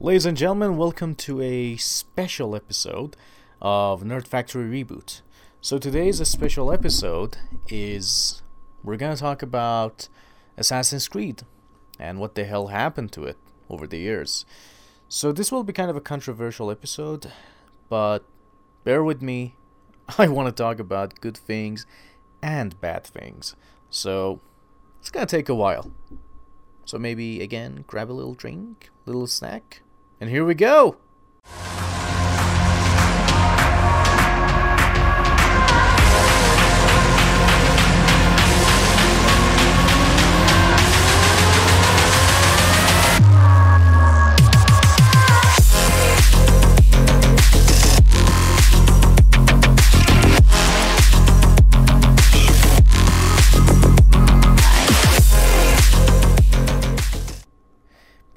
Ladies and gentlemen, welcome to a special episode of Nerd Factory Reboot. So today's special episode is we're going to talk about Assassin's Creed and what the hell happened to it over the years. So this will be kind of a controversial episode, but bear with me. I want to talk about good things and bad things. So it's going to take a while. So maybe again, grab a little drink, little snack, and here we go.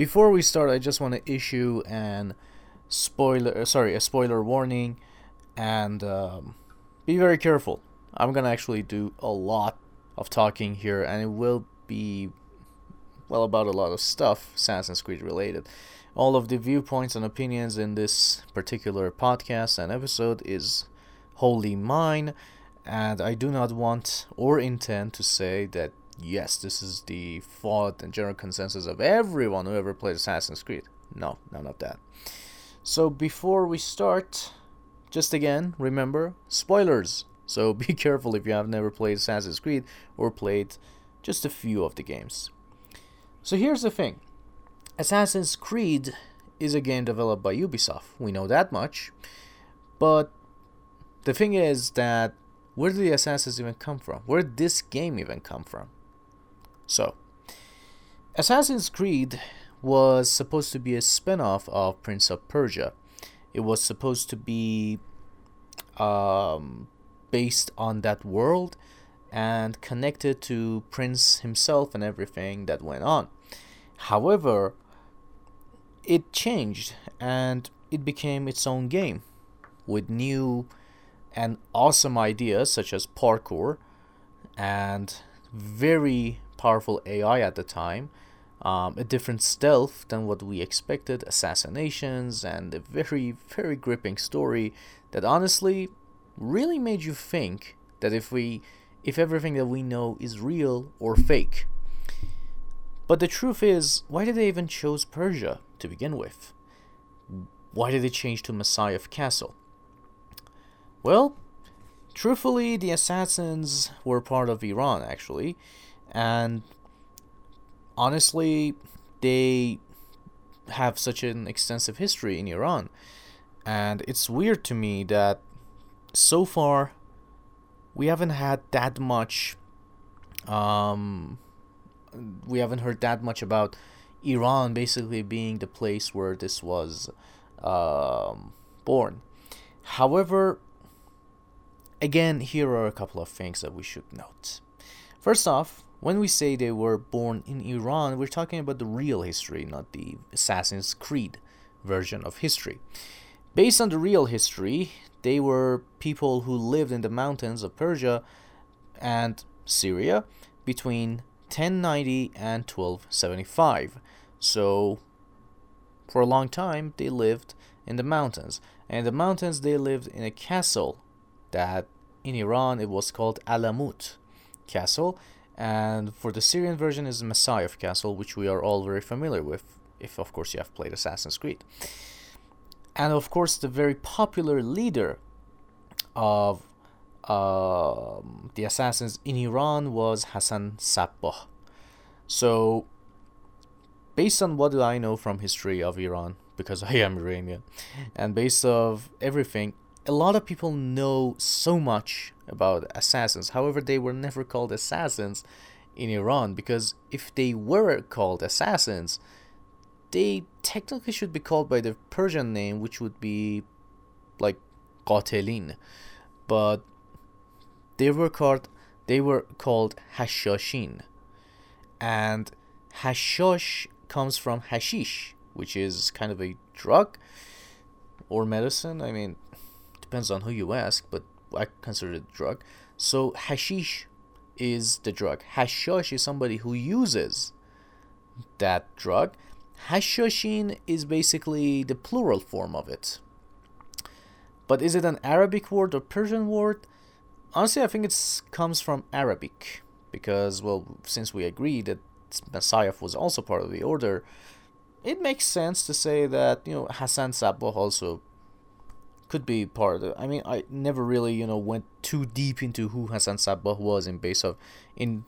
Before we start, I just want to issue an spoiler, uh, sorry, a spoiler warning, and um, be very careful. I'm gonna actually do a lot of talking here, and it will be well about a lot of stuff Assassin's Creed related. All of the viewpoints and opinions in this particular podcast and episode is wholly mine, and I do not want or intend to say that yes, this is the thought and general consensus of everyone who ever played Assassin's Creed. No, none of that. So before we start, just again, remember spoilers. So be careful if you have never played Assassin's Creed or played just a few of the games. So here's the thing Assassin's Creed is a game developed by Ubisoft. We know that much. But the thing is that where did the assassins even come from? Where did this game even come from? So, Assassin's Creed was supposed to be a spin-off of Prince of Persia. It was supposed to be um, based on that world and connected to Prince himself and everything that went on. However, it changed and it became its own game with new and awesome ideas such as parkour and very powerful AI at the time, um, a different stealth than what we expected, assassinations, and a very, very gripping story that honestly really made you think that if we if everything that we know is real or fake. But the truth is, why did they even choose Persia to begin with? Why did they change to Masyaf Castle? Well, truthfully, the assassins were part of Iran actually, and honestly, they have such an extensive history in Iran. And it's weird to me that so far we haven't had that much um we haven't heard that much about Iran basically being the place where this was um, born. However, again, here are a couple of things that we should note. First off, when we say they were born in Iran, we're talking about the real history, not the Assassin's Creed version of history. Based on the real history, they were people who lived in the mountains of Persia and Syria between 1090 and 1275. So, for a long time, they lived in the mountains. And in the mountains, they lived in a castle that in Iran it was called Alamut Castle and for the Syrian version is Masyaf Castle, which we are all very familiar with, if of course you have played Assassin's Creed. And of course, the very popular leader of uh, the assassins in Iran was Hassan Sabbah. So, based on what do I know from history of Iran, because I am Iranian, and based of everything, a lot of people know so much about assassins. However, they were never called assassins in Iran because if they were called assassins, they technically should be called by the Persian name, which would be like Qatelin. But they were called they were called Hashashin. And hashash comes from hashish, which is kind of a drug or medicine. I mean, depends on who you ask, but I consider it a drug. So hashish is the drug. Hashash is somebody who uses that drug. Hashashin is basically the plural form of it. But is it an Arabic word or Persian word? Honestly, I think it comes from Arabic because, well, since we agree that Masyaf was also part of the order, it makes sense to say that you know Hassan Sabbah also could be part of it. I mean, I never really you know went too deep into who Hassan Sabbah was in base of in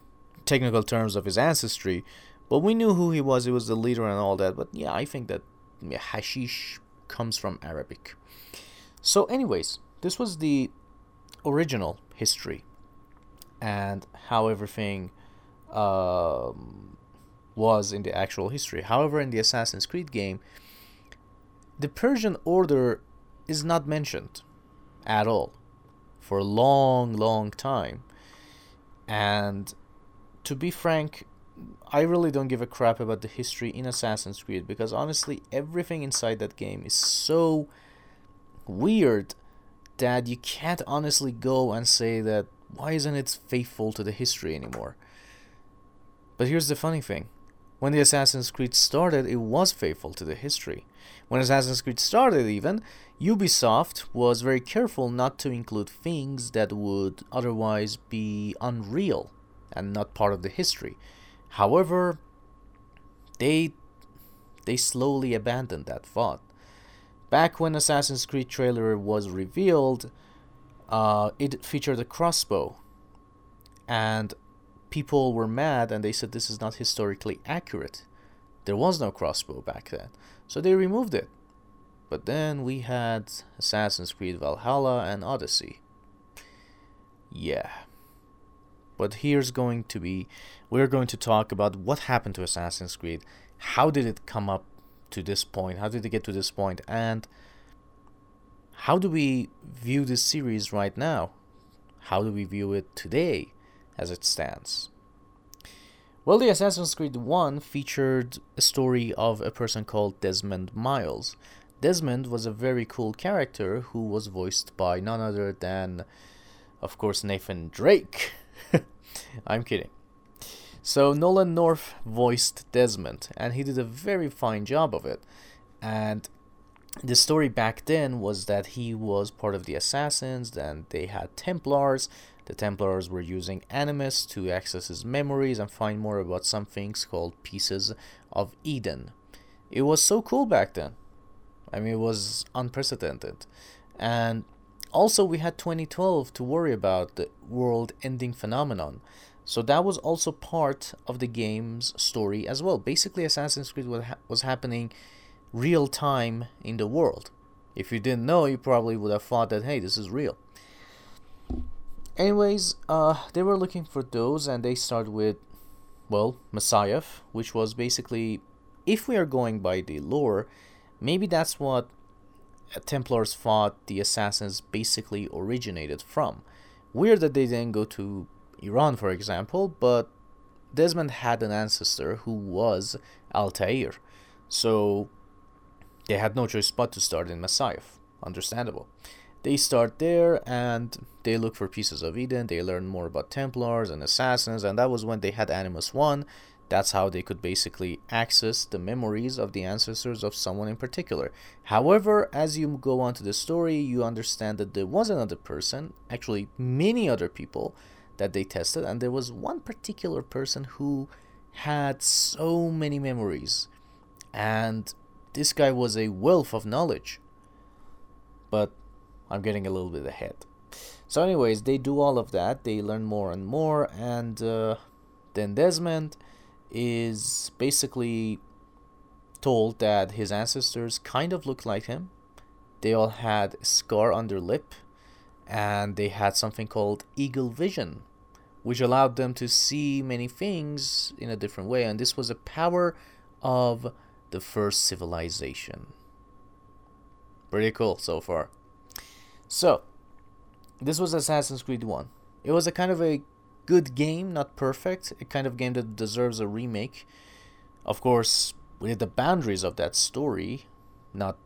technical terms of his ancestry, but we knew who he was. He was the leader and all that. But yeah, I think that yeah, hashish comes from Arabic. So, anyways, this was the original history and how everything um, was in the actual history. However, in the Assassin's Creed game, the Persian order is not mentioned at all for a long, long time. And to be frank, I really don't give a crap about the history in Assassin's Creed because honestly, everything inside that game is so weird that you can't honestly go and say that why isn't it faithful to the history anymore? But here's the funny thing. When the Assassin's Creed started, it was faithful to the history. When Assassin's Creed started, even, Ubisoft was very careful not to include things that would otherwise be unreal and not part of the history. However, they they slowly abandoned that thought. Back when Assassin's Creed trailer was revealed, uh, it featured a crossbow, and people were mad and they said this is not historically accurate. There was no crossbow back then, so they removed it. But then we had Assassin's Creed Valhalla and Odyssey. Yeah. But here's going to be we're going to talk about what happened to Assassin's Creed. How did it come up to this point? How did it get to this point? And how do we view this series right now? How do we view it today as it stands? Well, the Assassin's Creed 1 featured a story of a person called Desmond Miles. Desmond was a very cool character who was voiced by none other than, of course, Nathan Drake. I'm kidding. So Nolan North voiced Desmond, and he did a very fine job of it. And the story back then was that he was part of the assassins, and they had Templars. The Templars were using Animus to access his memories and find more about some things called Pieces of Eden. It was so cool back then. I mean, it was unprecedented. And also, we had 2012 to worry about the world ending phenomenon. So that was also part of the game's story as well. Basically, Assassin's Creed was happening real time in the world. If you didn't know, you probably would have thought that, hey, this is real. Anyways, uh, they were looking for those, and they start with, well, Masyaf, which was basically, if we are going by the lore, maybe that's what Templars thought the assassins basically originated from. Weird that they didn't go to Iran, for example, but Desmond had an ancestor who was Altair. So they had no choice but to start in Masyaf. Understandable. They start there and they look for pieces of Eden. They learn more about Templars and Assassins, and that was when they had Animus 1 that's how they could basically access the memories of the ancestors of someone in particular. However, as you go on to the story, you understand that there was another person, actually, many other people that they tested, and there was one particular person who had so many memories. And this guy was a wealth of knowledge. But I'm getting a little bit ahead. So, anyways, they do all of that, they learn more and more, and uh, then Desmond is basically told that his ancestors kind of looked like him. They all had a scar on their lip, and they had something called eagle vision, which allowed them to see many things in a different way. And this was a power of the first civilization. Pretty cool so far. So, this was Assassin's Creed 1. It was a kind of a good game, not perfect. A kind of game that deserves a remake. Of course, within the boundaries of that story, not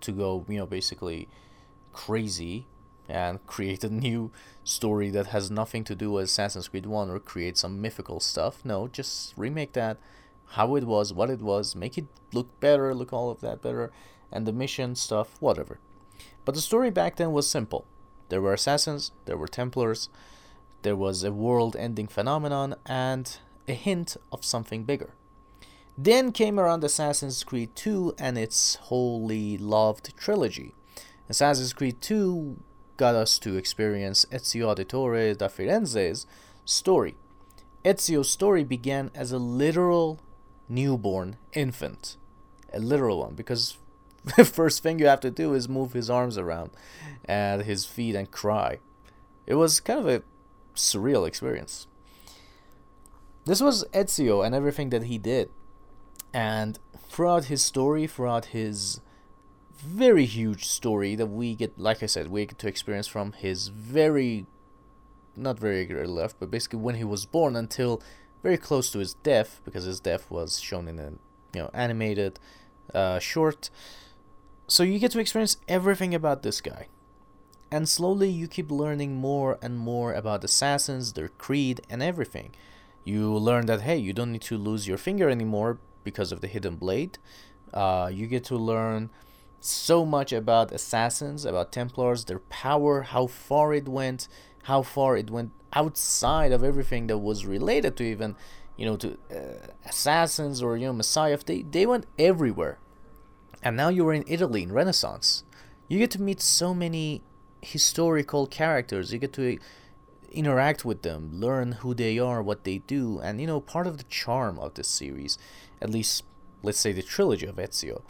to go, you know, basically crazy and create a new story that has nothing to do with Assassin's Creed 1 or create some mythical stuff. No, just remake that how it was, what it was, make it look better, look all of that better, and the mission stuff, whatever. But the story back then was simple. There were assassins, there were Templars, there was a world ending phenomenon, and a hint of something bigger. Then came around Assassin's Creed 2 and its wholly loved trilogy. Assassin's Creed 2 got us to experience Ezio Auditore da Firenze's story. Ezio's story began as a literal newborn infant. A literal one, because first thing you have to do is move his arms around and his feet and cry. It was kind of a surreal experience. This was Ezio and everything that he did. And throughout his story, throughout his very huge story that we get, like I said, we get to experience from his very, not very early life, but basically when he was born until very close to his death, because his death was shown in a you know animated uh, short. So you get to experience everything about this guy. And slowly you keep learning more and more about assassins, their creed, and everything. You learn that, hey, you don't need to lose your finger anymore because of the hidden blade. Uh, you get to learn so much about assassins, about Templars, their power, how far it went, how far it went outside of everything that was related to even, you know, to uh, assassins or you know Masyaf. They they went everywhere, and now you're in Italy in Renaissance. You get to meet so many historical characters. You get to interact with them, learn who they are, what they do, and you know part of the charm of this series, at least let's say the trilogy of Ezio,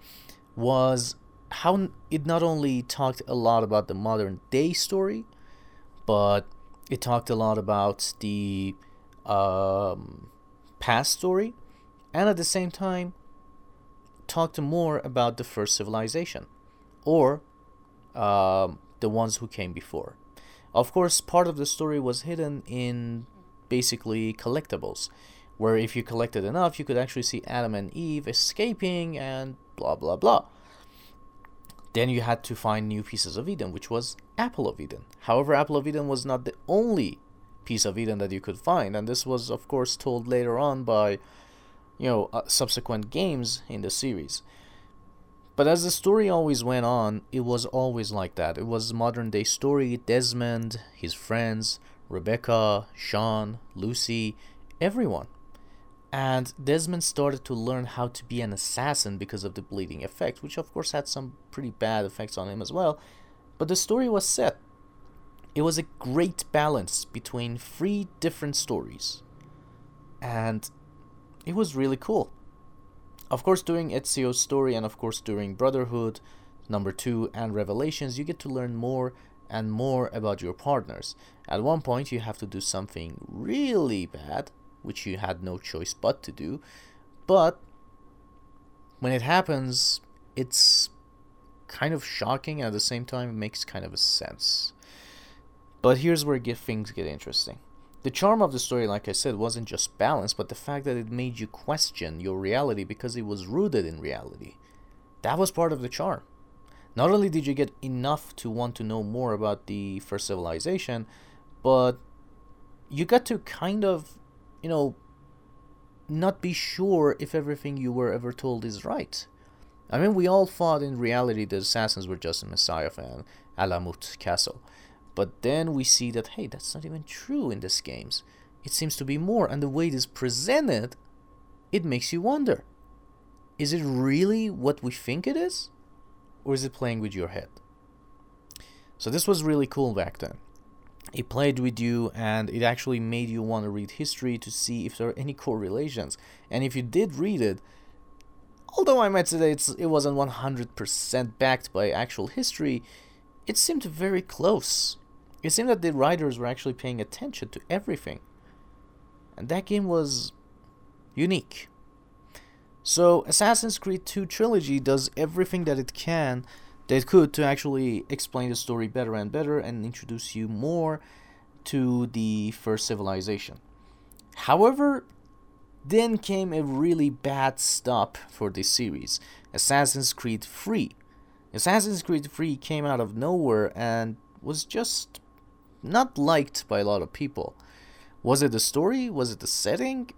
was how it not only talked a lot about the modern day story, but it talked a lot about the um, past story, and at the same time talked more about the first civilization, or um, the ones who came before. Of course, part of the story was hidden in basically collectibles, where if you collected enough, you could actually see Adam and Eve escaping and blah blah blah. Then you had to find new pieces of Eden, which was Apple of Eden. However, Apple of Eden was not the only piece of Eden that you could find, and this was, of course, told later on by, you know, uh, subsequent games in the series. But as the story always went on, it was always like that. It was modern day story. Desmond, his friends, Rebecca, Sean, Lucy, everyone. And Desmond started to learn how to be an assassin because of the bleeding effect, which of course had some pretty bad effects on him as well. But the story was set. It was a great balance between three different stories. And it was really cool. Of course, during Ezio's story and of course during Brotherhood, number two, and Revelations, you get to learn more and more about your partners. At one point, you have to do something really bad which you had no choice but to do. But when it happens, it's kind of shocking and at the same time it makes kind of a sense. But here's where things get interesting. The charm of the story, like I said, wasn't just balance, but the fact that it made you question your reality because it was rooted in reality. That was part of the charm. Not only did you get enough to want to know more about the first civilization, but you got to kind of you know, not be sure if everything you were ever told is right. I mean, we all thought in reality the assassins were just a Masyaf and Alamut Castle. But then we see that, hey, that's not even true in these games. It seems to be more, and the way it is presented, it makes you wonder. Is it really what we think it is? Or is it playing with your head? So this was really cool back then it played with you and it actually made you want to read history to see if there are any correlations. And if you did read it, although I might say it's, it wasn't 100% backed by actual history, it seemed very close. It seemed that the writers were actually paying attention to everything. And that game was unique. So, Assassin's Creed 2 Trilogy does everything that it can that it could to actually explain the story better and better and introduce you more to the first civilization. However, then came a really bad stop for this series Assassin's Creed 3. Assassin's Creed 3 came out of nowhere and was just not liked by a lot of people. Was it the story? Was it the setting?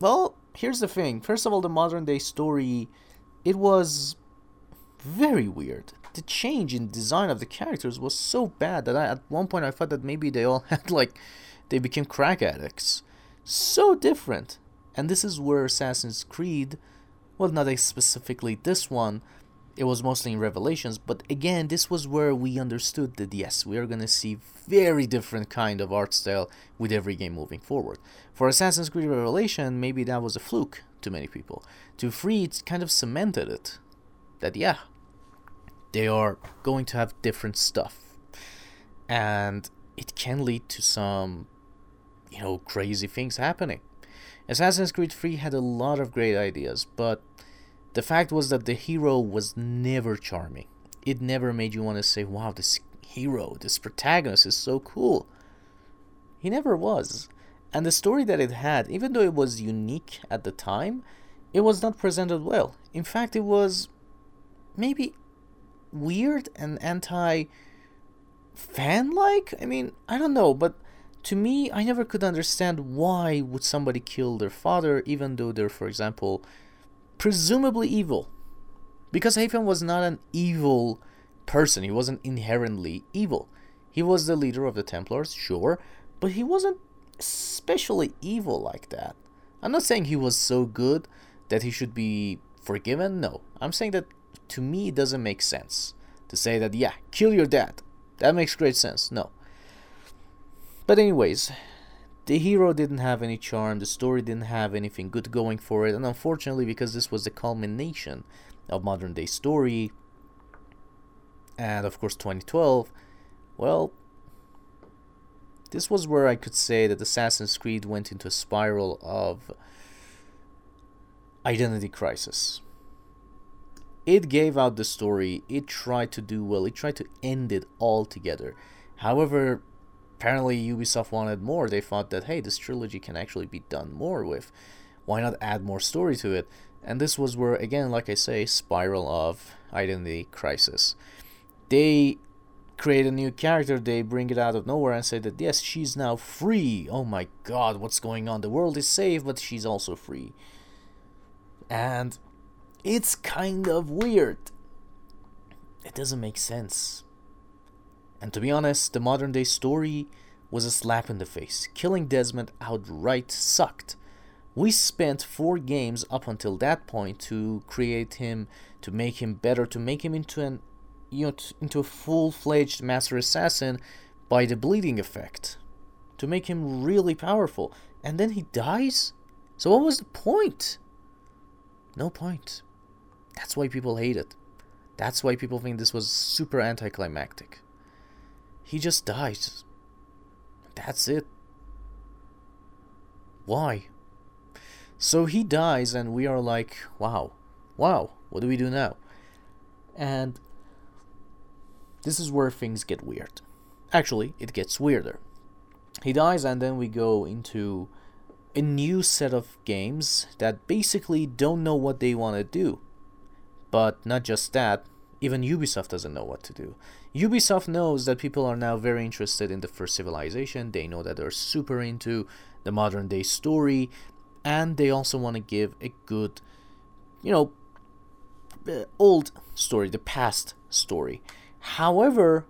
Well, here's the thing. First of all, the modern day story, it was very weird. The change in design of the characters was so bad that I, at one point I thought that maybe they all had like they became crack addicts. So different. And this is where Assassin's Creed, well, not specifically this one, it was mostly in Revelations, but again, this was where we understood that yes, we are going to see very different kind of art style with every game moving forward. For Assassin's Creed Revelation, maybe that was a fluke to many people. To Free, it kind of cemented it. That yeah, they are going to have different stuff. And it can lead to some, you know, crazy things happening. Assassin's Creed 3 had a lot of great ideas, but the fact was that the hero was never charming. It never made you want to say, wow, this hero, this protagonist is so cool. He never was. And the story that it had, even though it was unique at the time, it was not presented well. In fact, it was maybe weird and anti fan like. I mean, I don't know, but to me, I never could understand why would somebody kill their father, even though they're, for example, presumably evil. Because Haytham was not an evil person, he wasn't inherently evil. He was the leader of the Templars, sure, but he wasn't especially evil like that. I'm not saying he was so good that he should be forgiven, no. I'm saying that to me it doesn't make sense to say that, yeah, kill your dad. That makes great sense. No. But, anyways, the hero didn't have any charm, the story didn't have anything good going for it, and unfortunately, because this was the culmination of modern day story, and of course 2012, well, this was where I could say that Assassin's Creed went into a spiral of identity crisis. It gave out the story, it tried to do well, it tried to end it all together. However, apparently Ubisoft wanted more. They thought that hey, this trilogy can actually be done more with. Why not add more story to it? And this was where again, like I say, spiral of identity crisis. They create a new character, they bring it out of nowhere and say that yes, she's now free. Oh my god, what's going on? The world is safe, but she's also free. And it's kind of weird. It doesn't make sense. And to be honest, the modern day story was a slap in the face. Killing Desmond outright sucked. We spent four games up until that point to create him, to make him better, to make him into an you know into a full-fledged master assassin by the bleeding effect. To make him really powerful. And then he dies? So what was the point? No point. That's why people hate it. That's why people think this was super anticlimactic. He just dies. That's it. Why? So he dies, and we are like, wow, wow, what do we do now? And this is where things get weird. Actually, it gets weirder. He dies, and then we go into a new set of games that basically don't know what they want to do. But not just that, even Ubisoft doesn't know what to do. Ubisoft knows that people are now very interested in the first civilization. They know that they're super into the modern day story, and they also want to give a good, you know, uh, old story, the past story. However,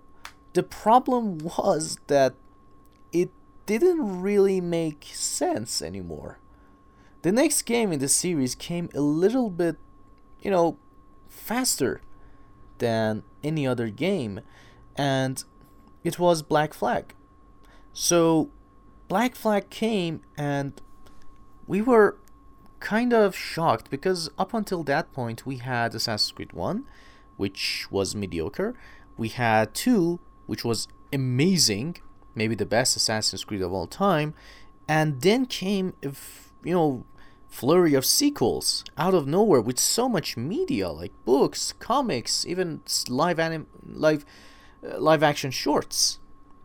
the problem was that it didn't really make sense anymore. The next game in the series came a little bit, you know, faster than any other game, and it was Black Flag. So, Black Flag came, and we were kind of shocked because up until that point we had Assassin's Creed 1, which was mediocre. We had 2, which was amazing, maybe the best Assassin's Creed of all time, and then came, you know, flurry of sequels out of nowhere with so much media like books, comics, even live anim- live uh, live action shorts.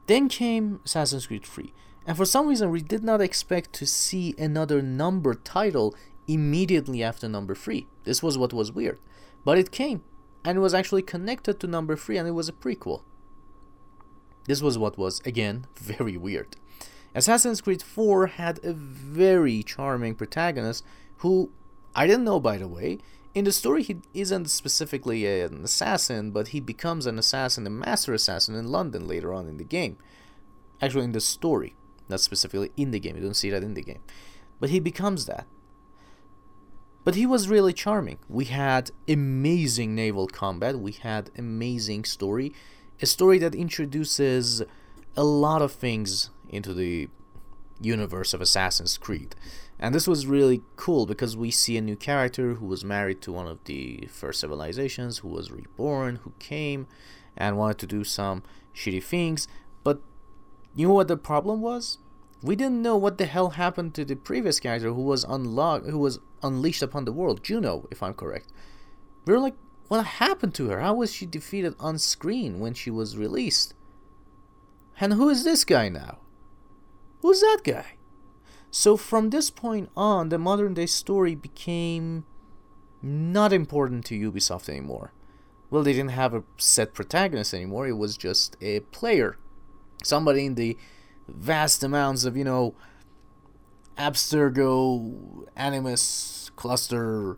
Then came Assassin's Creed 3. And for some reason we did not expect to see another number title immediately after number 3. This was what was weird. But it came and it was actually connected to number 3 and it was a prequel. This was what was again very weird. Assassin's Creed 4 had a very charming protagonist who I didn't know by the way. In the story, he isn't specifically an assassin, but he becomes an assassin, a master assassin in London later on in the game. Actually, in the story, not specifically in the game. You don't see that in the game. But he becomes that. But he was really charming. We had amazing naval combat. We had amazing story. A story that introduces a lot of things into the universe of Assassin's Creed. And this was really cool because we see a new character who was married to one of the first civilizations, who was reborn, who came and wanted to do some shitty things. But you know what the problem was? We didn't know what the hell happened to the previous character who was unlocked, who was unleashed upon the world, Juno, if I'm correct. We were like, what happened to her? How was she defeated on screen when she was released? And who is this guy now? Who's that guy? So from this point on, the modern day story became not important to Ubisoft anymore. Well, they didn't have a set protagonist anymore. It was just a player, somebody in the vast amounts of, you know, Abstergo, Animus, cluster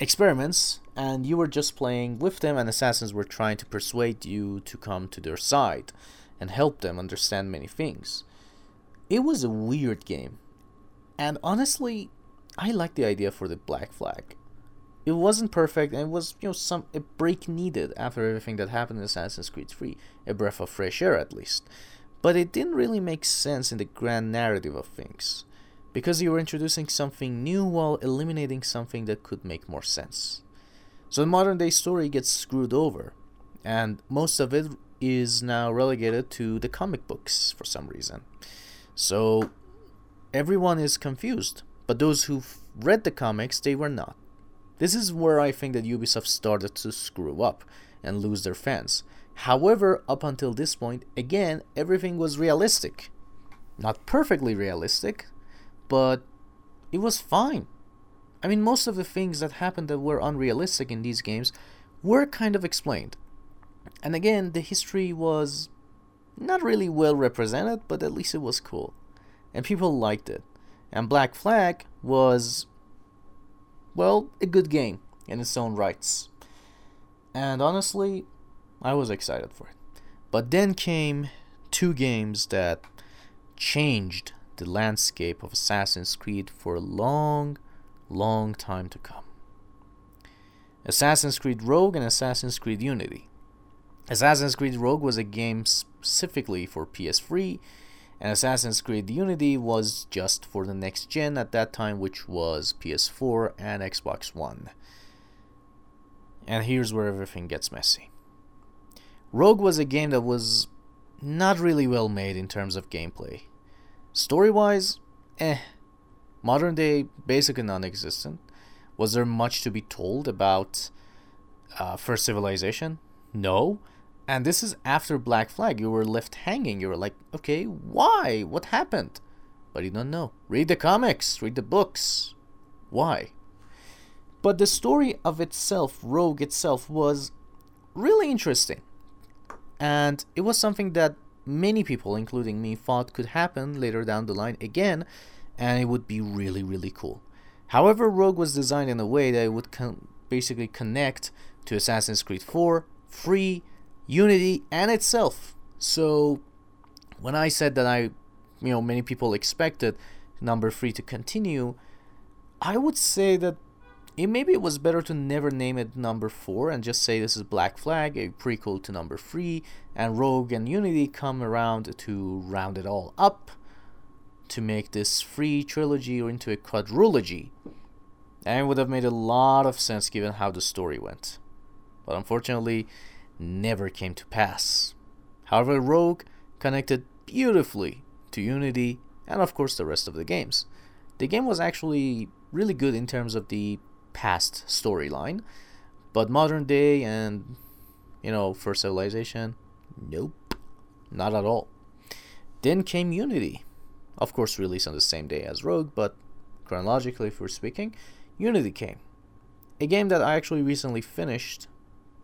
experiments, and you were just playing with them, and assassins were trying to persuade you to come to their side and help them understand many things. It was a weird game, and honestly, I liked the idea for the Black Flag. It wasn't perfect, and it was you know some a break needed after everything that happened in Assassin's Creed 3, a breath of fresh air at least but it didn't really make sense in the grand narrative of things, because you were introducing something new while eliminating something that could make more sense. So the modern day story gets screwed over, and most of it is now relegated to the comic books for some reason. So everyone is confused, but those who've read the comics, they were not. This is where I think that Ubisoft started to screw up and lose their fans However, up until this point, again, everything was realistic. Not perfectly realistic, but it was fine. I mean, most of the things that happened that were unrealistic in these games were kind of explained. And again, the history was not really well represented, but at least it was cool. And people liked it. And Black Flag was, well, a good game in its own rights. And honestly, I was excited for it. But then came two games that changed the landscape of Assassin's Creed for a long, long time to come. Assassin's Creed Rogue and Assassin's Creed Unity. Assassin's Creed Rogue was a game specifically for PS3, and Assassin's Creed Unity was just for the next gen at that time, which was PS4 and Xbox One. And here's where everything gets messy. Rogue was a game that was not really well made in terms of gameplay. Story wise, eh. Modern day, basically non existent. Was there much to be told about uh, First Civilization? No. And this is after Black Flag. You were left hanging. You were like, okay, why? What happened? But you don't know. Read the comics, read the books. Why? But the story of itself, Rogue itself, was really interesting. And it was something that many people, including me, thought could happen later down the line again, and it would be really, really cool. However, Rogue was designed in a way that it would con- basically connect to Assassin's Creed 4, 3, Unity, and itself. So, when I said that I, you know, many people expected number 3 to continue, I would say that it, maybe it was better to never name it number 4 and just say this is Black Flag, a prequel to number 3, and Rogue and Unity come around to round it all up to make this free trilogy or into a quadrilogy. And it would have made a lot of sense given how the story went. But unfortunately, never came to pass. However, Rogue connected beautifully to Unity and, of course, the rest of the games. The game was actually really good in terms of the past storyline. But modern day and, you know, for Civilization, nope, not at all. Then came Unity. Of course, released on the same day as Rogue, but chronologically, if we're speaking, Unity came. A game that I actually recently finished,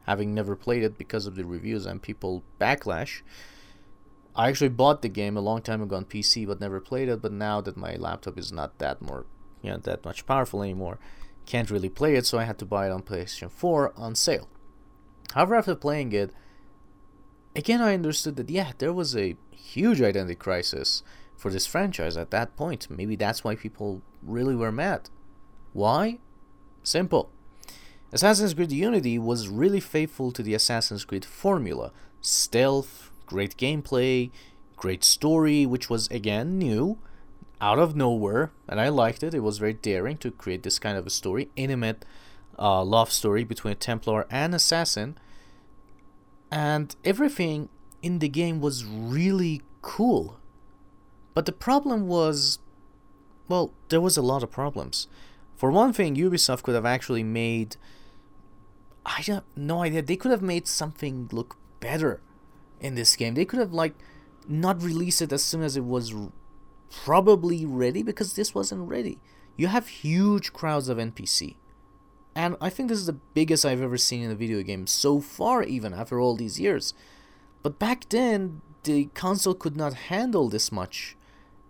having never played it because of the reviews and people backlash. I actually bought the game a long time ago on PC but never played it, but now that my laptop is not that more you know that much powerful anymore. Can't really play it, so I had to buy it on PlayStation 4 on sale. However, after playing it, again I understood that yeah, there was a huge identity crisis for this franchise at that point. Maybe that's why people really were mad. Why? Simple. Assassin's Creed Unity was really faithful to the Assassin's Creed formula stealth, great gameplay, great story, which was again new, out of nowhere, and I liked it. It was very daring to create this kind of a story, intimate uh, love story between a Templar and assassin, and everything in the game was really cool. But the problem was, well, there was a lot of problems. For one thing, Ubisoft could have actually made. I have no idea. They could have made something look better in this game. They could have like not released it as soon as it was probably ready because this wasn't ready. You have huge crowds of NPC. And I think this is the biggest I've ever seen in a video game so far, even after all these years. But back then, the console could not handle this much,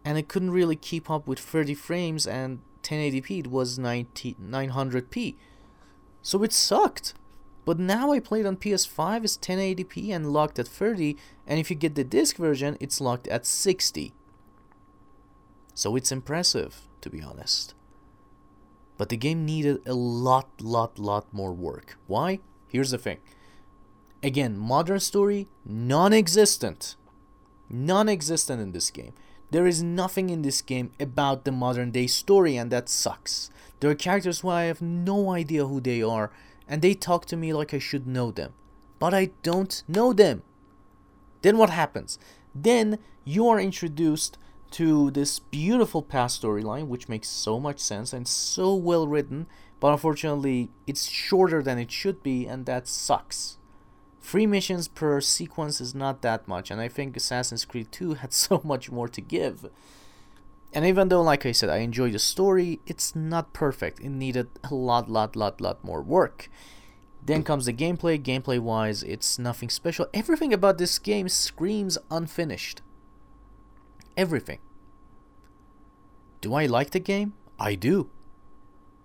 and it couldn't really keep up with 30 frames and 1080p. It was 90, 900p. So it sucked. But now I played on PS5, it's 1080p and locked at 30, and if you get the disc version, it's locked at 60. So it's impressive, to be honest. But the game needed a lot, lot, lot more work. Why? Here's the thing. Again, modern story, non existent. Non existent in this game. There is nothing in this game about the modern day story, and that sucks. There are characters who I have no idea who they are, and they talk to me like I should know them. But I don't know them. Then what happens? Then you are introduced to this beautiful past storyline, which makes so much sense and so well written, but unfortunately, it's shorter than it should be, and that sucks. Three missions per sequence is not that much, and I think Assassin's Creed 2 had so much more to give. And even though, like I said, I enjoy the story, it's not perfect. It needed a lot, lot, lot, lot more work. Then comes the gameplay. Gameplay wise, it's nothing special. Everything about this game screams unfinished. Everything. Do I like the game? I do.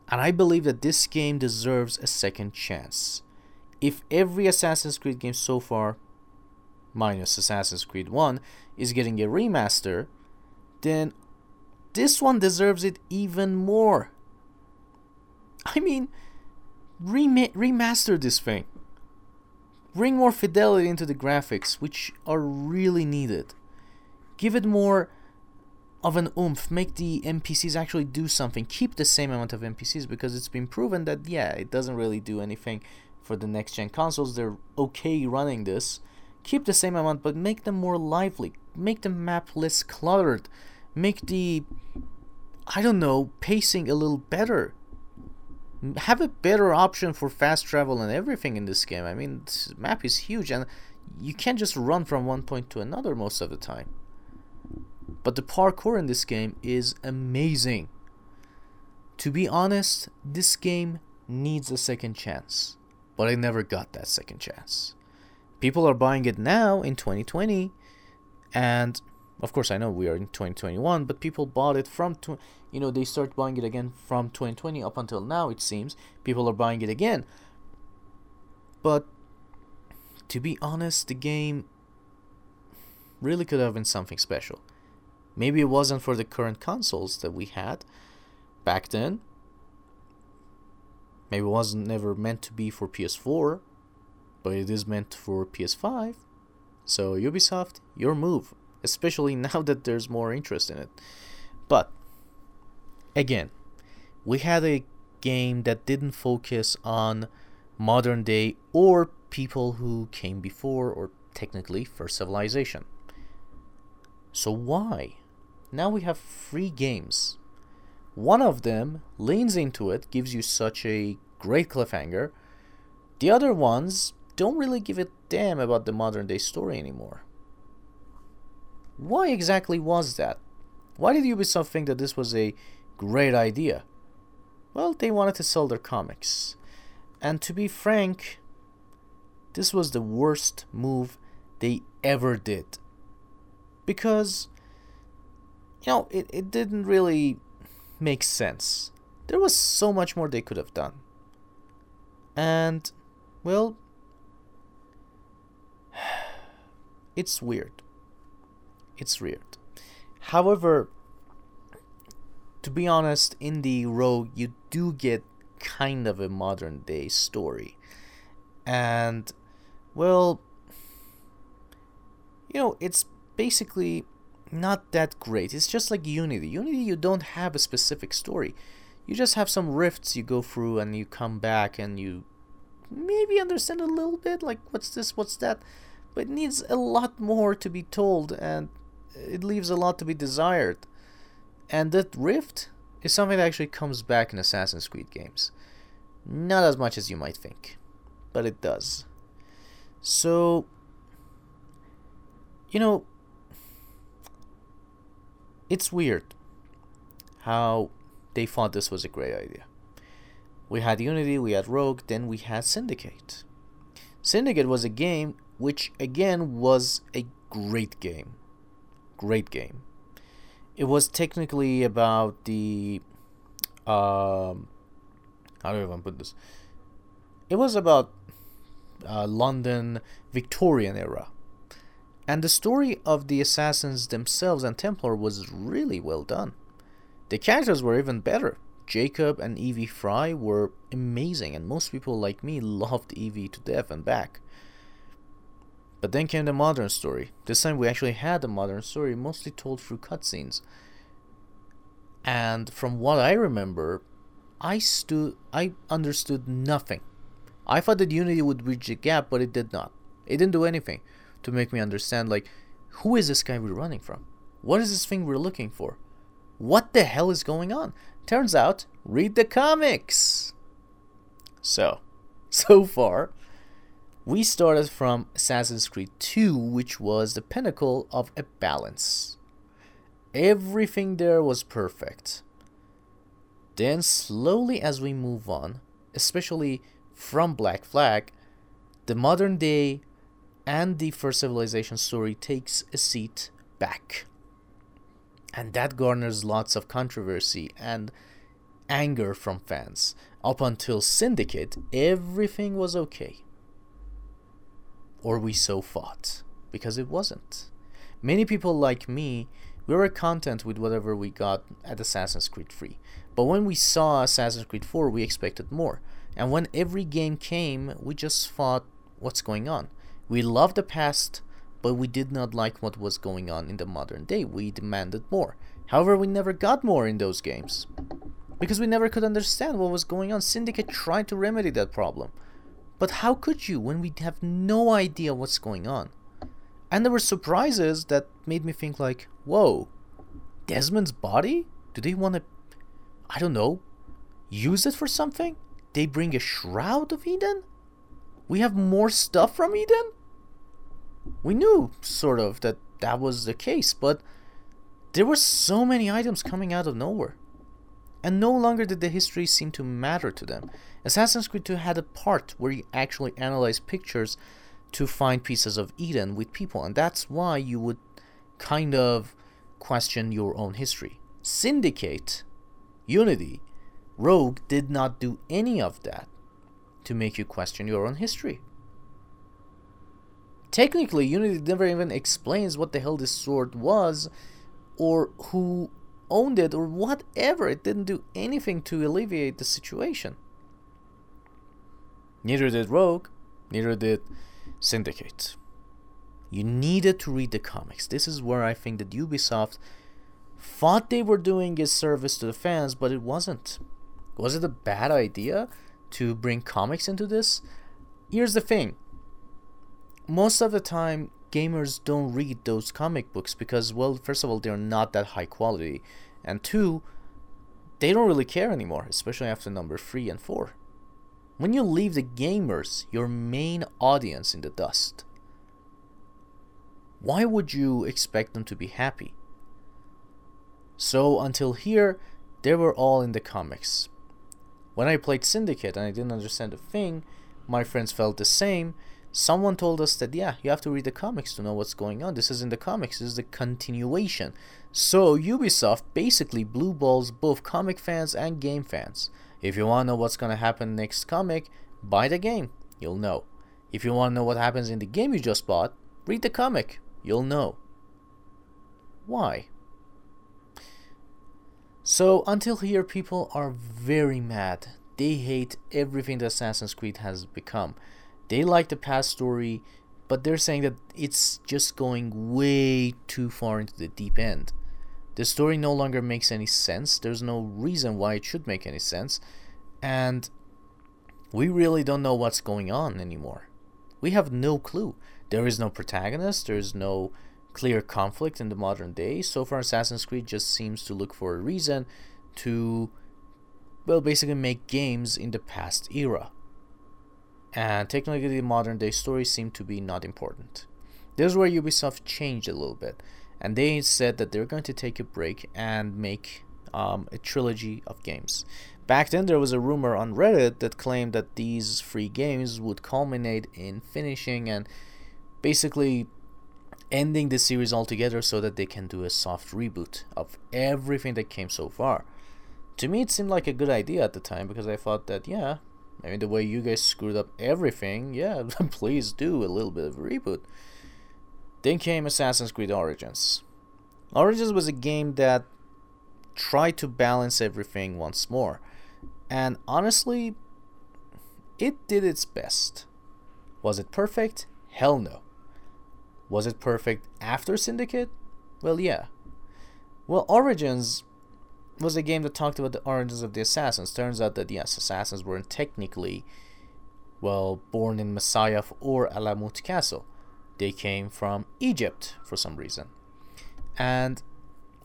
And I believe that this game deserves a second chance. If every Assassin's Creed game so far, minus Assassin's Creed 1, is getting a remaster, then this one deserves it even more. I mean, rem- remaster this thing. Bring more fidelity into the graphics, which are really needed. Give it more of an oomph. Make the NPCs actually do something. Keep the same amount of NPCs because it's been proven that, yeah, it doesn't really do anything for the next gen consoles. They're okay running this. Keep the same amount, but make them more lively. Make the map less cluttered make the I don't know pacing a little better. Have a better option for fast travel and everything in this game. I mean, this map is huge and you can't just run from one point to another most of the time. But the parkour in this game is amazing. To be honest, this game needs a second chance, but I never got that second chance. People are buying it now in 2020, and of course, I know we are in 2021, but people bought it from, tw- you know, they start buying it again from 2020 up until now, it seems. People are buying it again. But to be honest, the game really could have been something special. Maybe it wasn't for the current consoles that we had back then. Maybe it wasn't never meant to be for PS4, but it is meant for PS5. So Ubisoft, your move especially now that there's more interest in it. But again, we had a game that didn't focus on modern day or people who came before or technically first civilization. So why? Now we have free games. One of them leans into it, gives you such a great cliffhanger. The other ones don't really give a damn about the modern day story anymore. Why exactly was that? Why did Ubisoft think that this was a great idea? Well, they wanted to sell their comics. And to be frank, this was the worst move they ever did. Because, you know, it, it didn't really make sense. There was so much more they could have done. And, well, it's weird. It's weird. However, to be honest, in the Rogue, you do get kind of a modern day story. And, well, you know, it's basically not that great. It's just like Unity. Unity, you don't have a specific story. You just have some rifts you go through and you come back and you maybe understand a little bit, like what's this, what's that, but it needs a lot more to be told and it leaves a lot to be desired. And that rift is something that actually comes back in Assassin's Creed games. Not as much as you might think, but it does. So, you know, it's weird how they thought this was a great idea. We had Unity, we had Rogue, then we had Syndicate. Syndicate was a game which, again, was a great game. Great game. It was technically about the. Um, how do I even put this? It was about uh, London Victorian era and the story of the assassins themselves and Templar was really well done. The characters were even better. Jacob and Evie Frye were amazing, and most people like me loved Evie to death and back. But then came the modern story. This time we actually had a modern story, mostly told through cutscenes. And from what I remember, I stood I understood nothing. I thought that Unity would bridge the gap, but it did not. It didn't do anything to make me understand like who is this guy we're running from? What is this thing we're looking for? What the hell is going on? Turns out, read the comics. So, so far, we started from Assassin's Creed 2, which was the pinnacle of a balance. Everything there was perfect. Then, slowly as we move on, especially from Black Flag, the modern day and the First Civilization story takes a seat back. And that garners lots of controversy and anger from fans. Up until Syndicate, everything was okay. Or we so thought, because it wasn't. Many people like me, we were content with whatever we got at Assassin's Creed 3. But when we saw Assassin's Creed 4, we expected more. And when every game came, we just thought, what's going on? We loved the past, but we did not like what was going on in the modern day. We demanded more. However, we never got more in those games. Because we never could understand what was going on. Syndicate tried to remedy that problem. But how could you when we have no idea what's going on? And there were surprises that made me think like, whoa, Desmond's body? Do they want to, I don't know, use it for something? They bring a Shroud of Eden? We have more stuff from Eden? we knew sort of that that was the case, but there were so many items coming out of nowhere. And no longer did the history seem to matter to them. Assassin's Creed 2 had a part where you actually analyze pictures to find pieces of Eden with people, and that's why you would kind of question your own history. Syndicate, Unity, Rogue did not do any of that to make you question your own history. Technically, Unity never even explains what the hell this sword was, or who owned it, or whatever. It didn't do anything to alleviate the situation. Neither did Rogue, neither did Syndicate. You needed to read the comics. This is where I think that Ubisoft thought they were doing a service to the fans, but it wasn't. Was it a bad idea to bring comics into this? Here's the thing most of the time gamers don't read those comic books because well first of all they're not that high quality. And two they don't really care anymore especially after number 3 and 4 when you leave the gamers your main audience in the dust. Why would you expect them to be happy? So until here they were all in the comics. When i played syndicate and i didn't understand a thing my friends felt the same someone told us that yeah, you have to read the comics to know what's going on. This is in the comics. This is the continuation. So Ubisoft basically blue balls both comic fans and game fans. If you want to know what's going to happen next comic, buy the game. You'll know. If you want to know what happens in the game you just bought, read the comic. You'll know. Why? So until here, people are very mad. They hate everything that Assassin's Creed has become. They like the past story, but they're saying that it's just going way too far into the deep end. The story no longer makes any sense. There's no reason why it should make any sense. And we really don't know what's going on anymore. We have no clue. There is no protagonist, there's no clear conflict in the modern day. So far, Assassin's Creed just seems to look for a reason to, well, basically make games in the past era. And technically, the modern day stories seem to be not important. This is where Ubisoft changed a little bit. And they said that they're going to take a break and make um, a trilogy of games. Back then, there was a rumor on Reddit that claimed that these free games would culminate in finishing and basically ending the series altogether so that they can do a soft reboot of everything that came so far. To me, it seemed like a good idea at the time because I thought that, yeah, I mean, the way you guys screwed up everything, yeah, please do a little bit of a reboot. Then came Assassin's Creed Origins. Origins was a game that tried to balance everything once more. And honestly, it did its best. Was it perfect? Hell no. Was it perfect after Syndicate? Well, yeah. Well, Origins was a game that talked about the origins of the assassins. Turns out that, yes, assassins weren't technically, well, born in Masyaf or Alamut Castle. They came from Egypt for some reason. And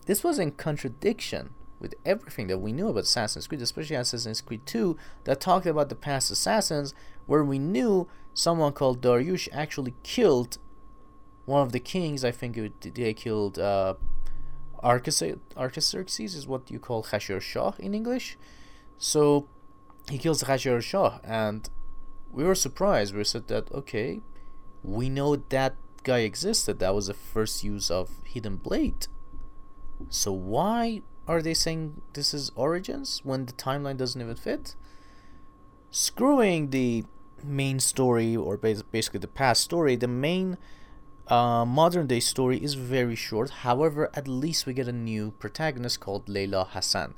this was in contradiction with everything that we knew about Assassin's Creed, especially Assassin's Creed 2, that talked about the past assassins, where we knew someone called Dariush actually killed one of the kings, I think it, they killed uh, Artaxerxes, is what you call Khashur Shah in English. So he kills Khashur Shah, and we were surprised. We said that, okay, we know that guy existed. That was the first use of Hidden Blade. So why are they saying this is Origins when the timeline doesn't even fit? Screwing the main story, or basically the past story, the main uh, modern day story is very short. However, at least we get a new protagonist called Layla Hassan,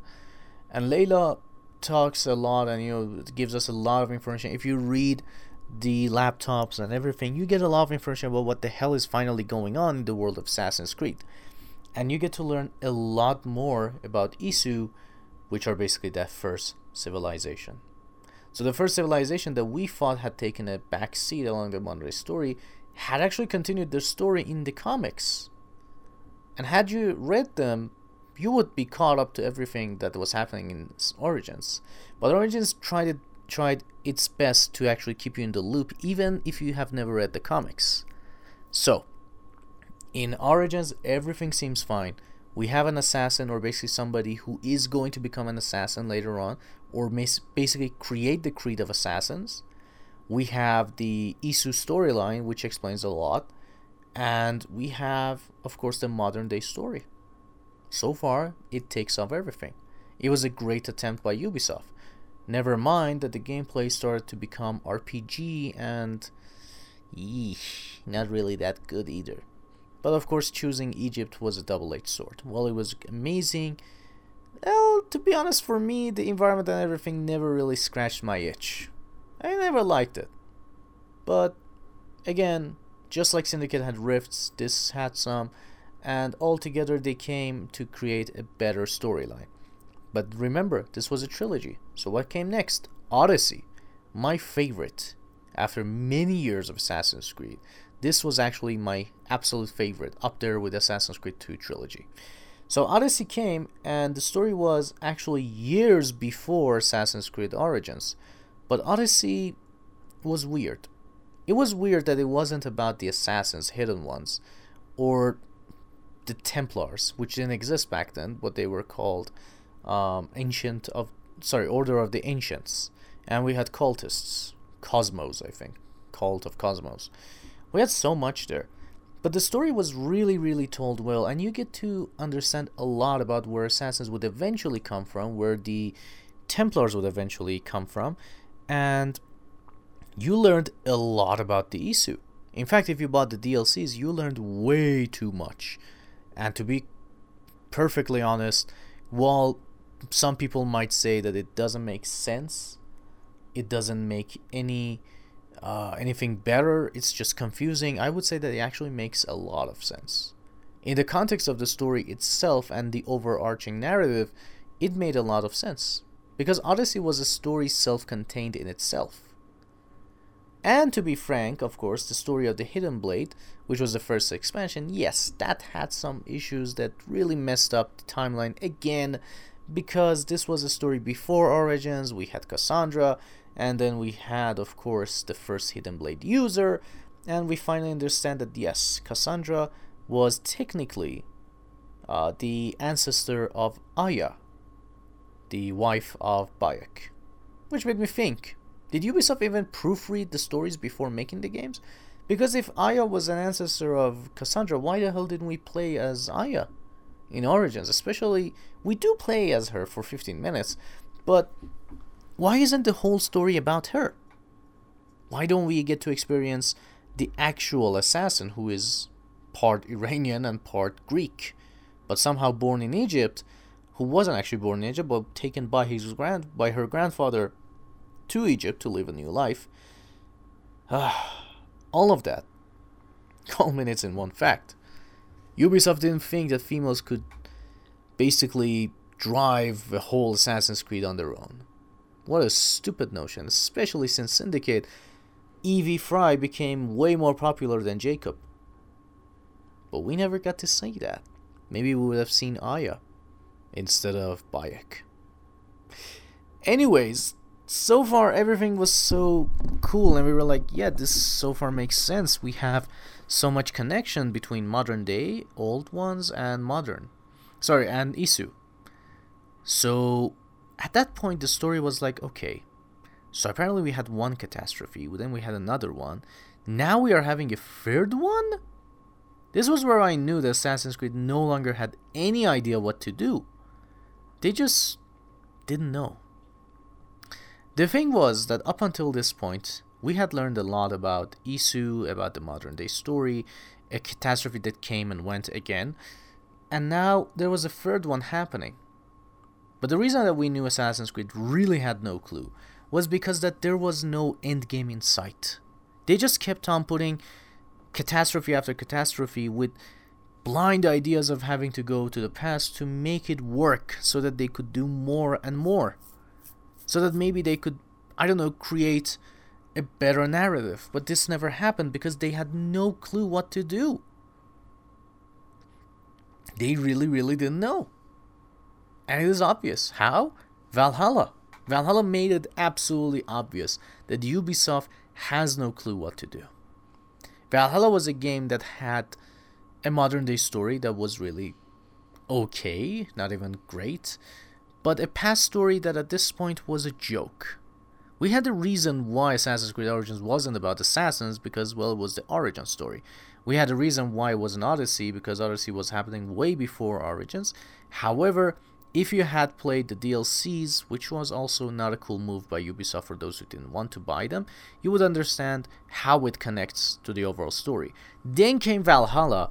and Layla talks a lot and you know gives us a lot of information. If you read the laptops and everything, you get a lot of information about what the hell is finally going on in the world of Assassin's Creed, and you get to learn a lot more about Isu, which are basically that first civilization. So the first civilization that we thought had taken a back seat along the modern day story had actually continued their story in the comics. And had you read them, you would be caught up to everything that was happening in Origins. But Origins tried it, tried its best to actually keep you in the loop, even if you have never read the comics. So, in Origins, everything seems fine. We have an assassin, or basically somebody who is going to become an assassin later on, or basically create the creed of assassins we have the Isu storyline, which explains a lot, and we have, of course, the modern day story. So far, it takes off everything. It was a great attempt by Ubisoft. Never mind that the gameplay started to become RPG and. Eesh, not really that good either. But of course, choosing Egypt was a double edged sword. While it was amazing, well, to be honest, for me, the environment and everything never really scratched my itch. I never liked it. But again, just like Syndicate had rifts, this had some, and altogether they came to create a better storyline. But remember, this was a trilogy. So what came next? Odyssey, my favorite. After many years of Assassin's Creed, this was actually my absolute favorite, up there with Assassin's Creed 2 trilogy. So Odyssey came, and the story was actually years before Assassin's Creed Origins. But Odyssey was weird. It was weird that it wasn't about the assassins, hidden ones, or the Templars, which didn't exist back then, but they were called um, Ancient of sorry, Order of the Ancients, and we had cultists, Kosmos, I think, cult of Kosmos. We had so much there. But the story was really, really told well, and you get to understand a lot about where assassins would eventually come from, where the Templars would eventually come from, and you learned a lot about the Isu. In fact, if you bought the DLCs, you learned way too much. And to be perfectly honest, while some people might say that it doesn't make sense, it doesn't make any uh, anything better, it's just confusing. I would say that it actually makes a lot of sense. In the context of the story itself and the overarching narrative, it made a lot of sense. Because Odyssey was a story self contained in itself. And to be frank, of course, the story of the Hidden Blade, which was the first expansion, yes, that had some issues that really messed up the timeline again because this was a story before Origins. We had Cassandra, and then we had, of course, the first Hidden Blade user, and we finally understand that yes, Cassandra was technically uh, the ancestor of Aya, the wife of Bayek. Which made me think did Ubisoft even proofread the stories before making the games? Because if Aya was an ancestor of Cassandra, why the hell didn't we play as Aya in Origins? Especially, we do play as her for 15 minutes, but why isn't the whole story about her? Why don't we get to experience the actual assassin who is part Iranian and part Greek, but somehow born in Egypt, who wasn't actually born in Egypt but taken by his grand by her grandfather to Egypt to live a new life. All of that culminates in one fact. Ubisoft didn't think that females could basically drive a whole Assassin's Creed on their own. What a stupid notion, especially since Syndicate, Evie Frye became way more popular than Jacob. But we never got to see that. Maybe we would have seen Aya instead of Bayek. Anyways, so far everything was so cool and we were like, yeah, this so far makes sense. We have so much connection between modern day, old ones, and modern. Sorry, and Isu. So at that point, the story was like, okay, so apparently we had one catastrophe, then we had another one. Now we are having a third one? This was where I knew that Assassin's Creed no longer had any idea what to do. They just didn't know. The thing was that up until this point, we had learned a lot about Isu, about the modern day story, a catastrophe that came and went again, and now there was a third one happening. But the reason that we knew Assassin's Creed really had no clue was because that there was no endgame in sight. They just kept on putting catastrophe after catastrophe with blind ideas of having to go to the past to make it work so that they could do more and more. So that maybe they could, I don't know, create a better narrative. But this never happened because they had no clue what to do. They really, really didn't know. And it is obvious. How? Valhalla. Valhalla made it absolutely obvious that Ubisoft has no clue what to do. Valhalla was a game that had a modern day story that was really okay, not even great, but a past story that at this point was a joke. We had a reason why Assassin's Creed Origins wasn't about assassins because, well, it was the origin story. We had a reason why it was an Odyssey because Odyssey was happening way before Origins. However, if you had played the DLCs, which was also not a cool move by Ubisoft for those who didn't want to buy them, you would understand how it connects to the overall story. Then came Valhalla,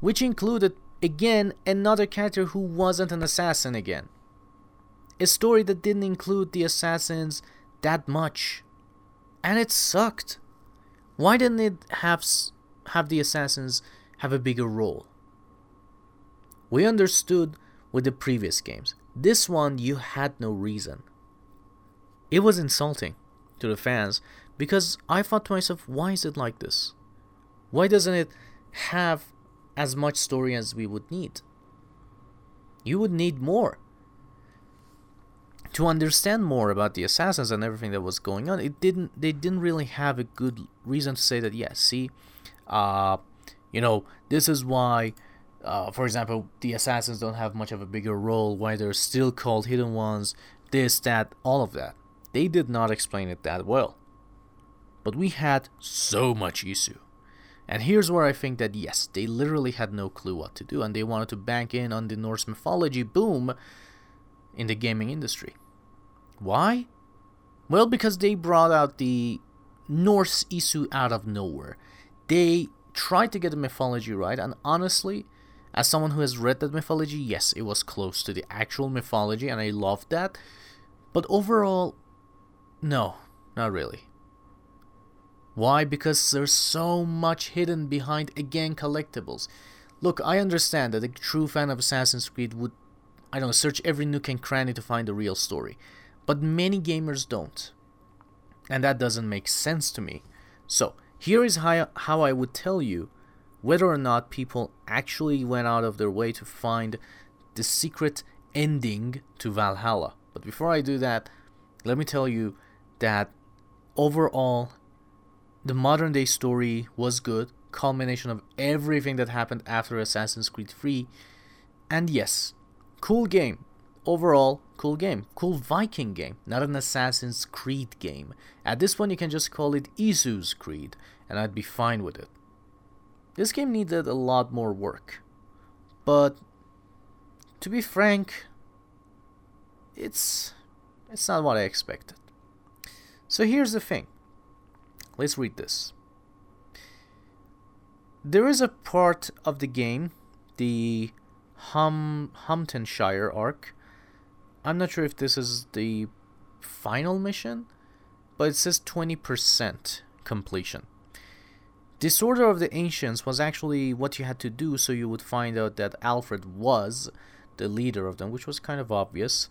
which included again another character who wasn't an assassin again. A story that didn't include the assassins that much. And it sucked. Why didn't it have have the assassins have a bigger role? We understood with the previous games. This one, you had no reason. It was insulting to the fans because I thought to myself, why is it like this? Why doesn't it have as much story as we would need? You would need more. To understand more about the assassins and everything that was going on, it didn't they didn't really have a good reason to say that yes, yeah, see, uh, you know, this is why uh, for example, the assassins don't have much of a bigger role, why they're still called hidden ones, this, that, all of that. They did not explain it that well. but we had so much Isu. And here's where I think that yes, they literally had no clue what to do, and they wanted to bank in on the Norse mythology boom in the gaming industry. Why? Well, because they brought out the Norse Isu out of nowhere. They tried to get the mythology right, and honestly, as someone who has read that mythology, yes, it was close to the actual mythology, and I loved that. But overall, no, not really. Why? Because there's so much hidden behind, again, collectibles. Look, I understand that a true fan of Assassin's Creed would, I don't know, search every nook and cranny to find the real story. But many gamers don't. And that doesn't make sense to me. So, here is how, how I would tell you whether or not people actually went out of their way to find the secret ending to Valhalla. But before I do that, let me tell you that overall, the modern day story was good, culmination of everything that happened after Assassin's Creed 3. And yes, cool game. Overall, cool game. Cool Viking game, not an Assassin's Creed game. At this point, you can just call it Isu's Creed, and I'd be fine with it. This game needed a lot more work. But to be frank, it's it's not what I expected. So here's the thing. Let's read this. There is a part of the game, the hum Hamtunscire arc. I'm not sure if this is the final mission, but it says 20% completion. Disorder of the Ancients was actually what you had to do so you would find out that Alfred was the leader of them, which was kind of obvious,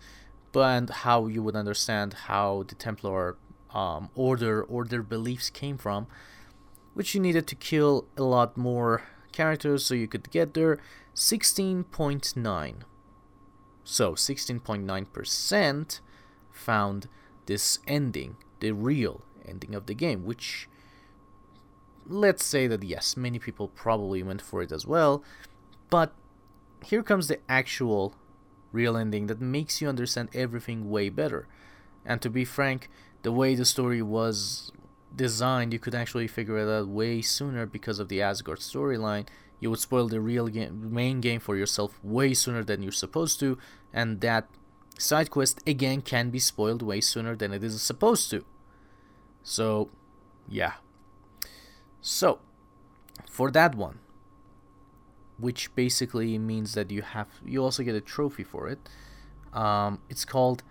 but how you would understand how the Templar um, order or their beliefs came from, which you needed to kill a lot more characters so you could get there. 16.9. So 16.9% found this ending, the real ending of the game, which let's say that yes, many people probably went for it as well, but here comes the actual real ending that makes you understand everything way better. And to be frank, the way the story was designed, you could actually figure it out way sooner because of the Asgard storyline. You would spoil the real game, main game for yourself way sooner than you're supposed to, and that side quest again can be spoiled way sooner than it is supposed to. So, yeah. So, for that one, which basically means that you have you also get a trophy for it. Um, it's called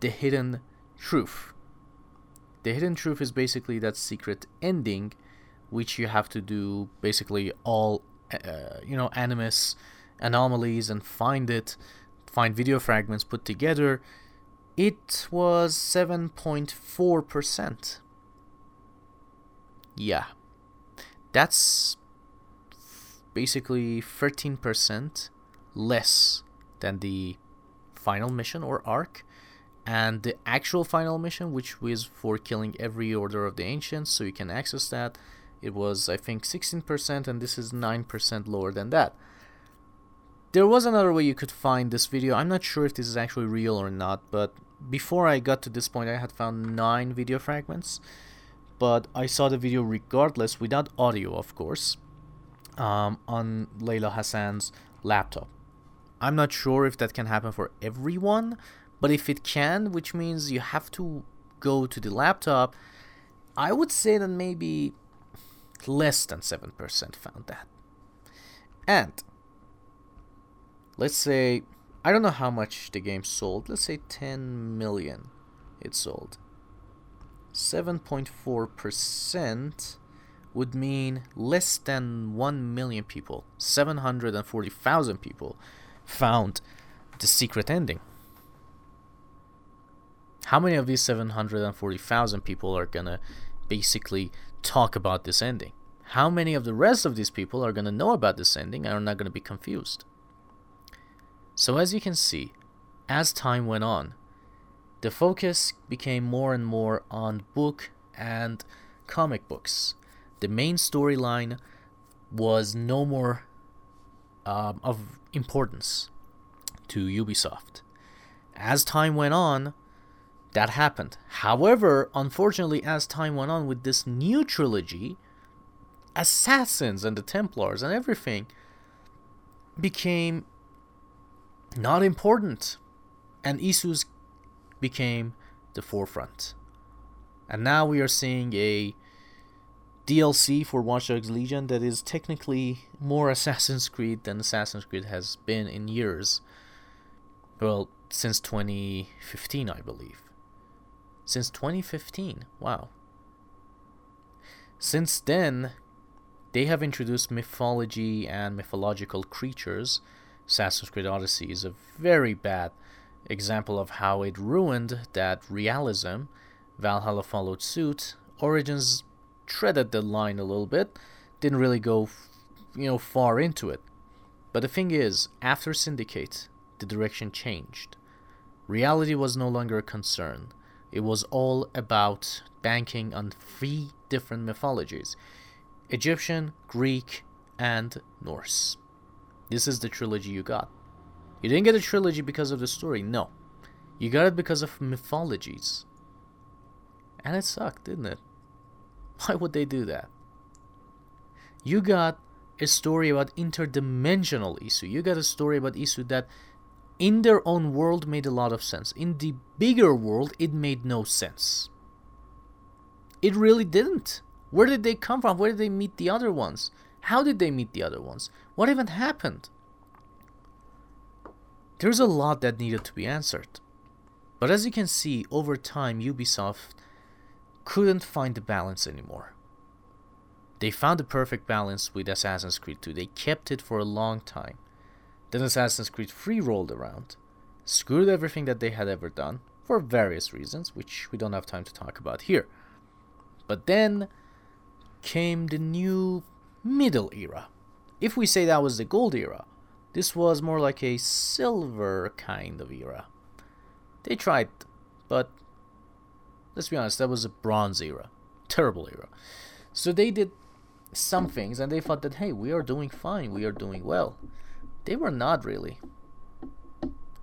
the Hidden Truth. The Hidden Truth is basically that secret ending, which you have to do basically all uh, you know animus anomalies and find it, find video fragments put together. It was seven point four percent. Yeah, that's basically 13% less than the final mission or arc. And the actual final mission, which was for killing every Order of the Ancients, so you can access that, it was, I think, 16%, and this is 9% lower than that. There was another way you could find this video. I'm not sure if this is actually real or not, but before I got to this point, I had found 9 video fragments but I saw the video regardless without audio, of course, um, on Layla Hassan's laptop. I'm not sure if that can happen for everyone, but if it can, which means you have to go to the laptop, I would say that maybe less than 7% found that. And let's say, I don't know how much the game sold, let's say 10 million it sold. 7.4% would mean less than 1 million people, 740,000 people, found the secret ending. How many of these 740,000 people are gonna basically talk about this ending? How many of the rest of these people are gonna know about this ending and are not gonna be confused? So, as you can see, as time went on, the focus became more and more on book and comic books. The main storyline was no more um, of importance to Ubisoft. As time went on, that happened. However, unfortunately, as time went on with this new trilogy, assassins and the Templars and everything became not important, and Isu's became the forefront. And now we are seeing a DLC for Watch Dogs Legion that is technically more Assassin's Creed than Assassin's Creed has been in years. Well, since 2015, I believe. Since 2015, wow. Since then, they have introduced mythology and mythological creatures. Assassin's Odyssey is a very bad example of how it ruined that realism. Valhalla followed suit. Origins treaded the line a little bit, didn't really go, you know, far into it. But the thing is, after Syndicate, the direction changed. Reality was no longer a concern. It was all about banking on three different mythologies Egyptian, Greek, and Norse. This is the trilogy you got. You didn't get a trilogy because of the story, no. You got it because of mythologies. And it sucked, didn't it? Why would they do that? You got a story about interdimensional Isu. You got a story about Isu that in their own world made a lot of sense. In the bigger world, it made no sense. It really didn't. Where did they come from? Where did they meet the other ones? How did they meet the other ones? What even happened? There's a lot that needed to be answered. But as you can see, over time, Ubisoft couldn't find the balance anymore. They found the perfect balance with Assassin's Creed 2. They kept it for a long time. Then Assassin's Creed 3 rolled around, screwed everything that they had ever done, for various reasons, which we don't have time to talk about here. But then came the new middle era. If we say that was the gold era, this was more like a silver kind of era. They tried, but let's be honest, that was a bronze era. Terrible era. So they did some things and they thought that, hey, we are doing fine, we are doing well. They were not really.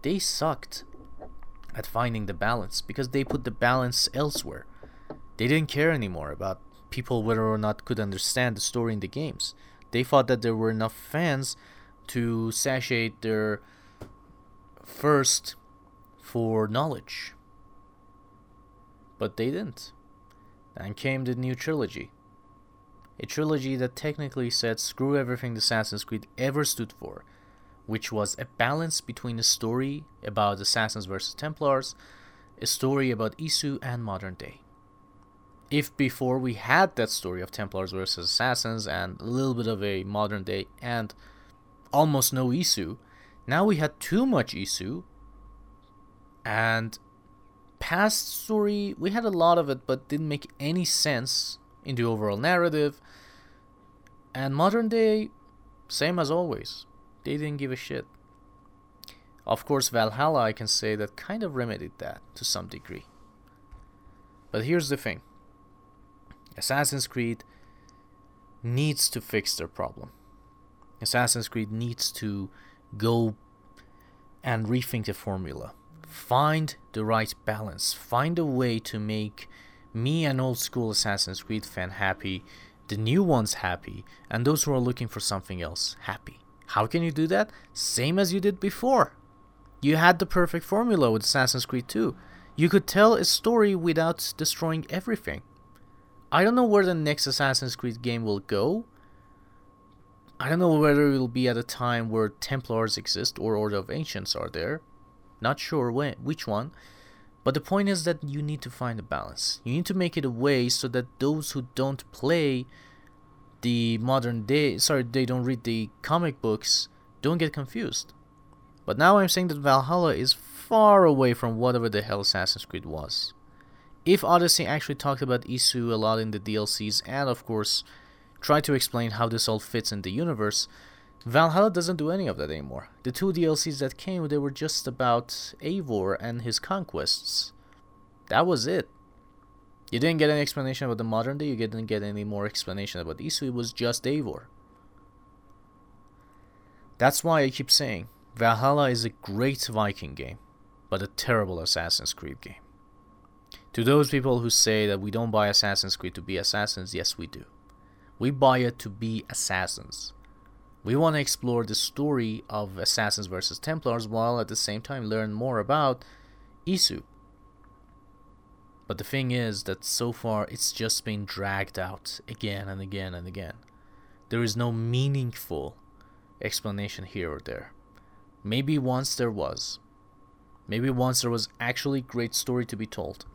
They sucked at finding the balance because they put the balance elsewhere. They didn't care anymore about people whether or not could understand the story in the games. They thought that there were enough fans to satiate their thirst for knowledge. But they didn't. And came the new trilogy. A trilogy that technically said screw everything the Assassin's Creed ever stood for which was a balance between a story about assassins versus Templars, a story about Isu and modern day. If before we had that story of Templars versus assassins and a little bit of a modern day and almost no Isu, now we had too much Isu and past story we had a lot of it but didn't make any sense in the overall narrative and modern day same as always they didn't give a shit. Of course, Valhalla, I can say that kind of remedied that to some degree. But here's the thing Assassin's Creed needs to fix their problem. Assassin's Creed needs to go and rethink the formula. Find the right balance. Find a way to make me, an old school Assassin's Creed fan, happy, the new ones happy, and those who are looking for something else happy. How can you do that? Same as you did before. You had the perfect formula with Assassin's Creed 2. You could tell a story without destroying everything. I don't know where the next Assassin's Creed game will go. I don't know whether it will be at a time where Templars exist or Order of Ancients are there. Not sure when, which one. But the point is that you need to find a balance. You need to make it a way so that those who don't play the modern day sorry they don't read the comic books don't get confused. But now i'm saying that valhalla is far away from whatever the hell assassin's creed was. If odyssey actually talked about isu a lot in the dlcs and of course tried to explain how this all fits in the universe valhalla doesn't do any of that anymore. The two dlcs that came they were just about eivor and his conquests. That was it you didn't get any explanation about the modern day, you didn't get any more explanation about Isu, it was just Eivor. That's why I keep saying Valhalla is a great Viking game, but a terrible Assassin's Creed game. To those people who say that we don't buy Assassin's Creed to be assassins, yes, we do. We buy it to be assassins. We want to explore the story of Assassins versus Templars while at the same time learn more about Isu. But the thing is that so far it's just been dragged out again and again and again. There is no meaningful explanation here or there. Maybe once there was. Maybe once there was actually great story to be told.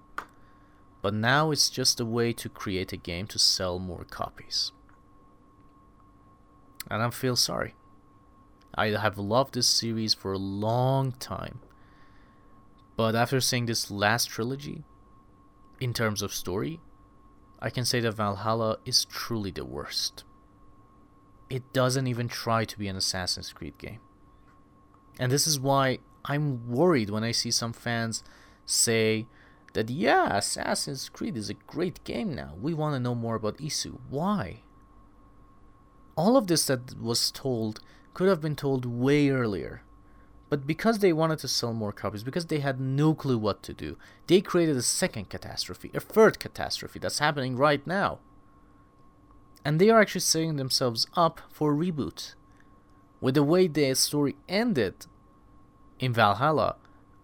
But now it's just a way to create a game to sell more copies. And I feel sorry. I have loved this series for a long time. But after seeing this last trilogy, in terms of story, I can say that Valhalla is truly the worst it doesn't even try to be an Assassin's Creed game. And this is why I'm worried when I see some fans say that, yeah, Assassin's Creed is a great game now. We want to know more about Isu. Why? All of this that was told could have been told way earlier. But because they wanted to sell more copies, because they had no clue what to do, they created a second catastrophe, a third catastrophe that's happening right now and they are actually setting themselves up for a reboot. With the way the story ended in Valhalla,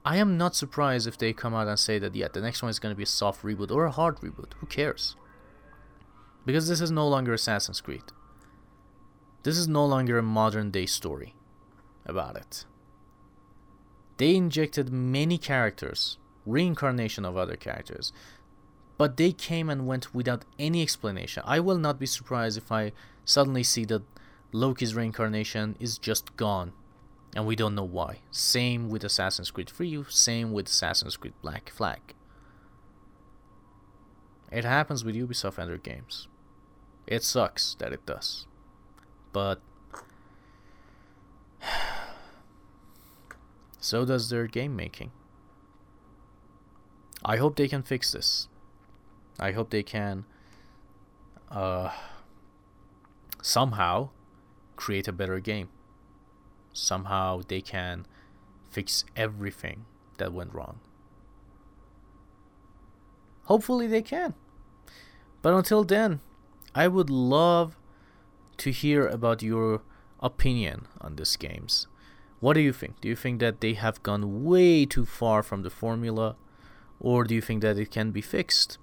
I am not surprised if they come out and say that, yeah, the next one is going to be a soft reboot or a hard reboot. Who cares? Because this is no longer Assassin's Creed. This is no longer a modern day story about it. They injected many characters, reincarnation of other characters, but they came and went without any explanation. I will not be surprised if I suddenly see that Loki's reincarnation is just gone and we don't know why. Same with Assassin's Creed 3, same with Assassin's Creed Black Flag. It happens with Ubisoft and their games. It sucks that it does. But so does their game making. I hope they can fix this. I hope they can uh, somehow create a better game. Somehow they can fix everything that went wrong. Hopefully they can. But until then, I would love to hear about your opinion on these games. What do you think? Do you think that they have gone way too far from the formula? Or do you think that it can be fixed?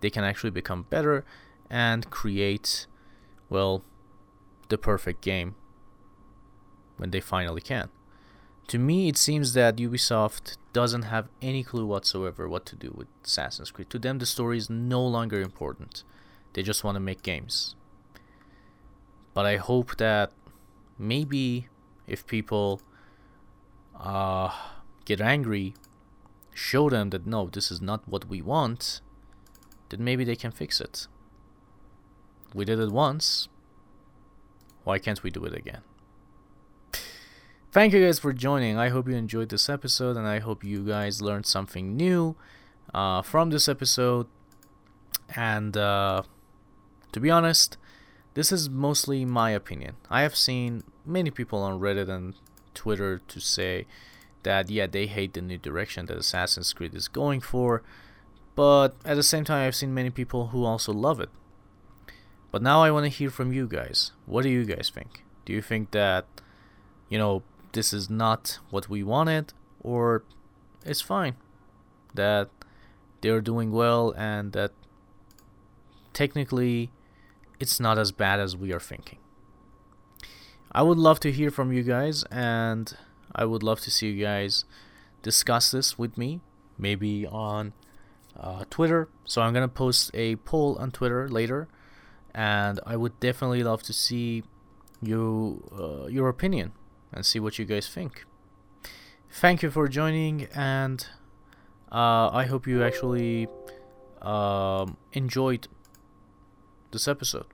they can actually become better and create, well, the perfect game when they finally can. To me, it seems that Ubisoft doesn't have any clue whatsoever what to do with Assassin's Creed. To them, the story is no longer important. They just want to make games. But I hope that maybe if people uh, get angry, show them that no, this is not what we want, then maybe they can fix it. We did it once. Why can't we do it again? Thank you guys for joining. I hope you enjoyed this episode and I hope you guys learned something new uh, from this episode. And uh, to be honest, this is mostly my opinion. I have seen many people on Reddit and Twitter to say that, yeah, they hate the new direction that Assassin's Creed is going for but at the same time, I've seen many people who also love it. But now I want to hear from you guys. What do you guys think? Do you think that, you know, this is not what we wanted, or it's fine that they're doing well and that technically it's not as bad as we are thinking? I would love to hear from you guys, and I would love to see you guys discuss this with me, maybe on uh, Twitter. So I'm gonna post a poll on Twitter later, and I would definitely love to see you uh, your opinion and see what you guys think. Thank you for joining, and uh, I hope you actually um, enjoyed this episode.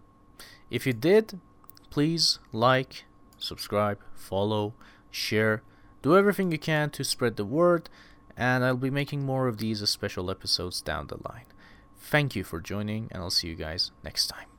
If you did, please like, subscribe, follow, share, do everything you can to spread the word and I'll be making more of these special episodes down the line. Thank you for joining, and I'll see you guys next time.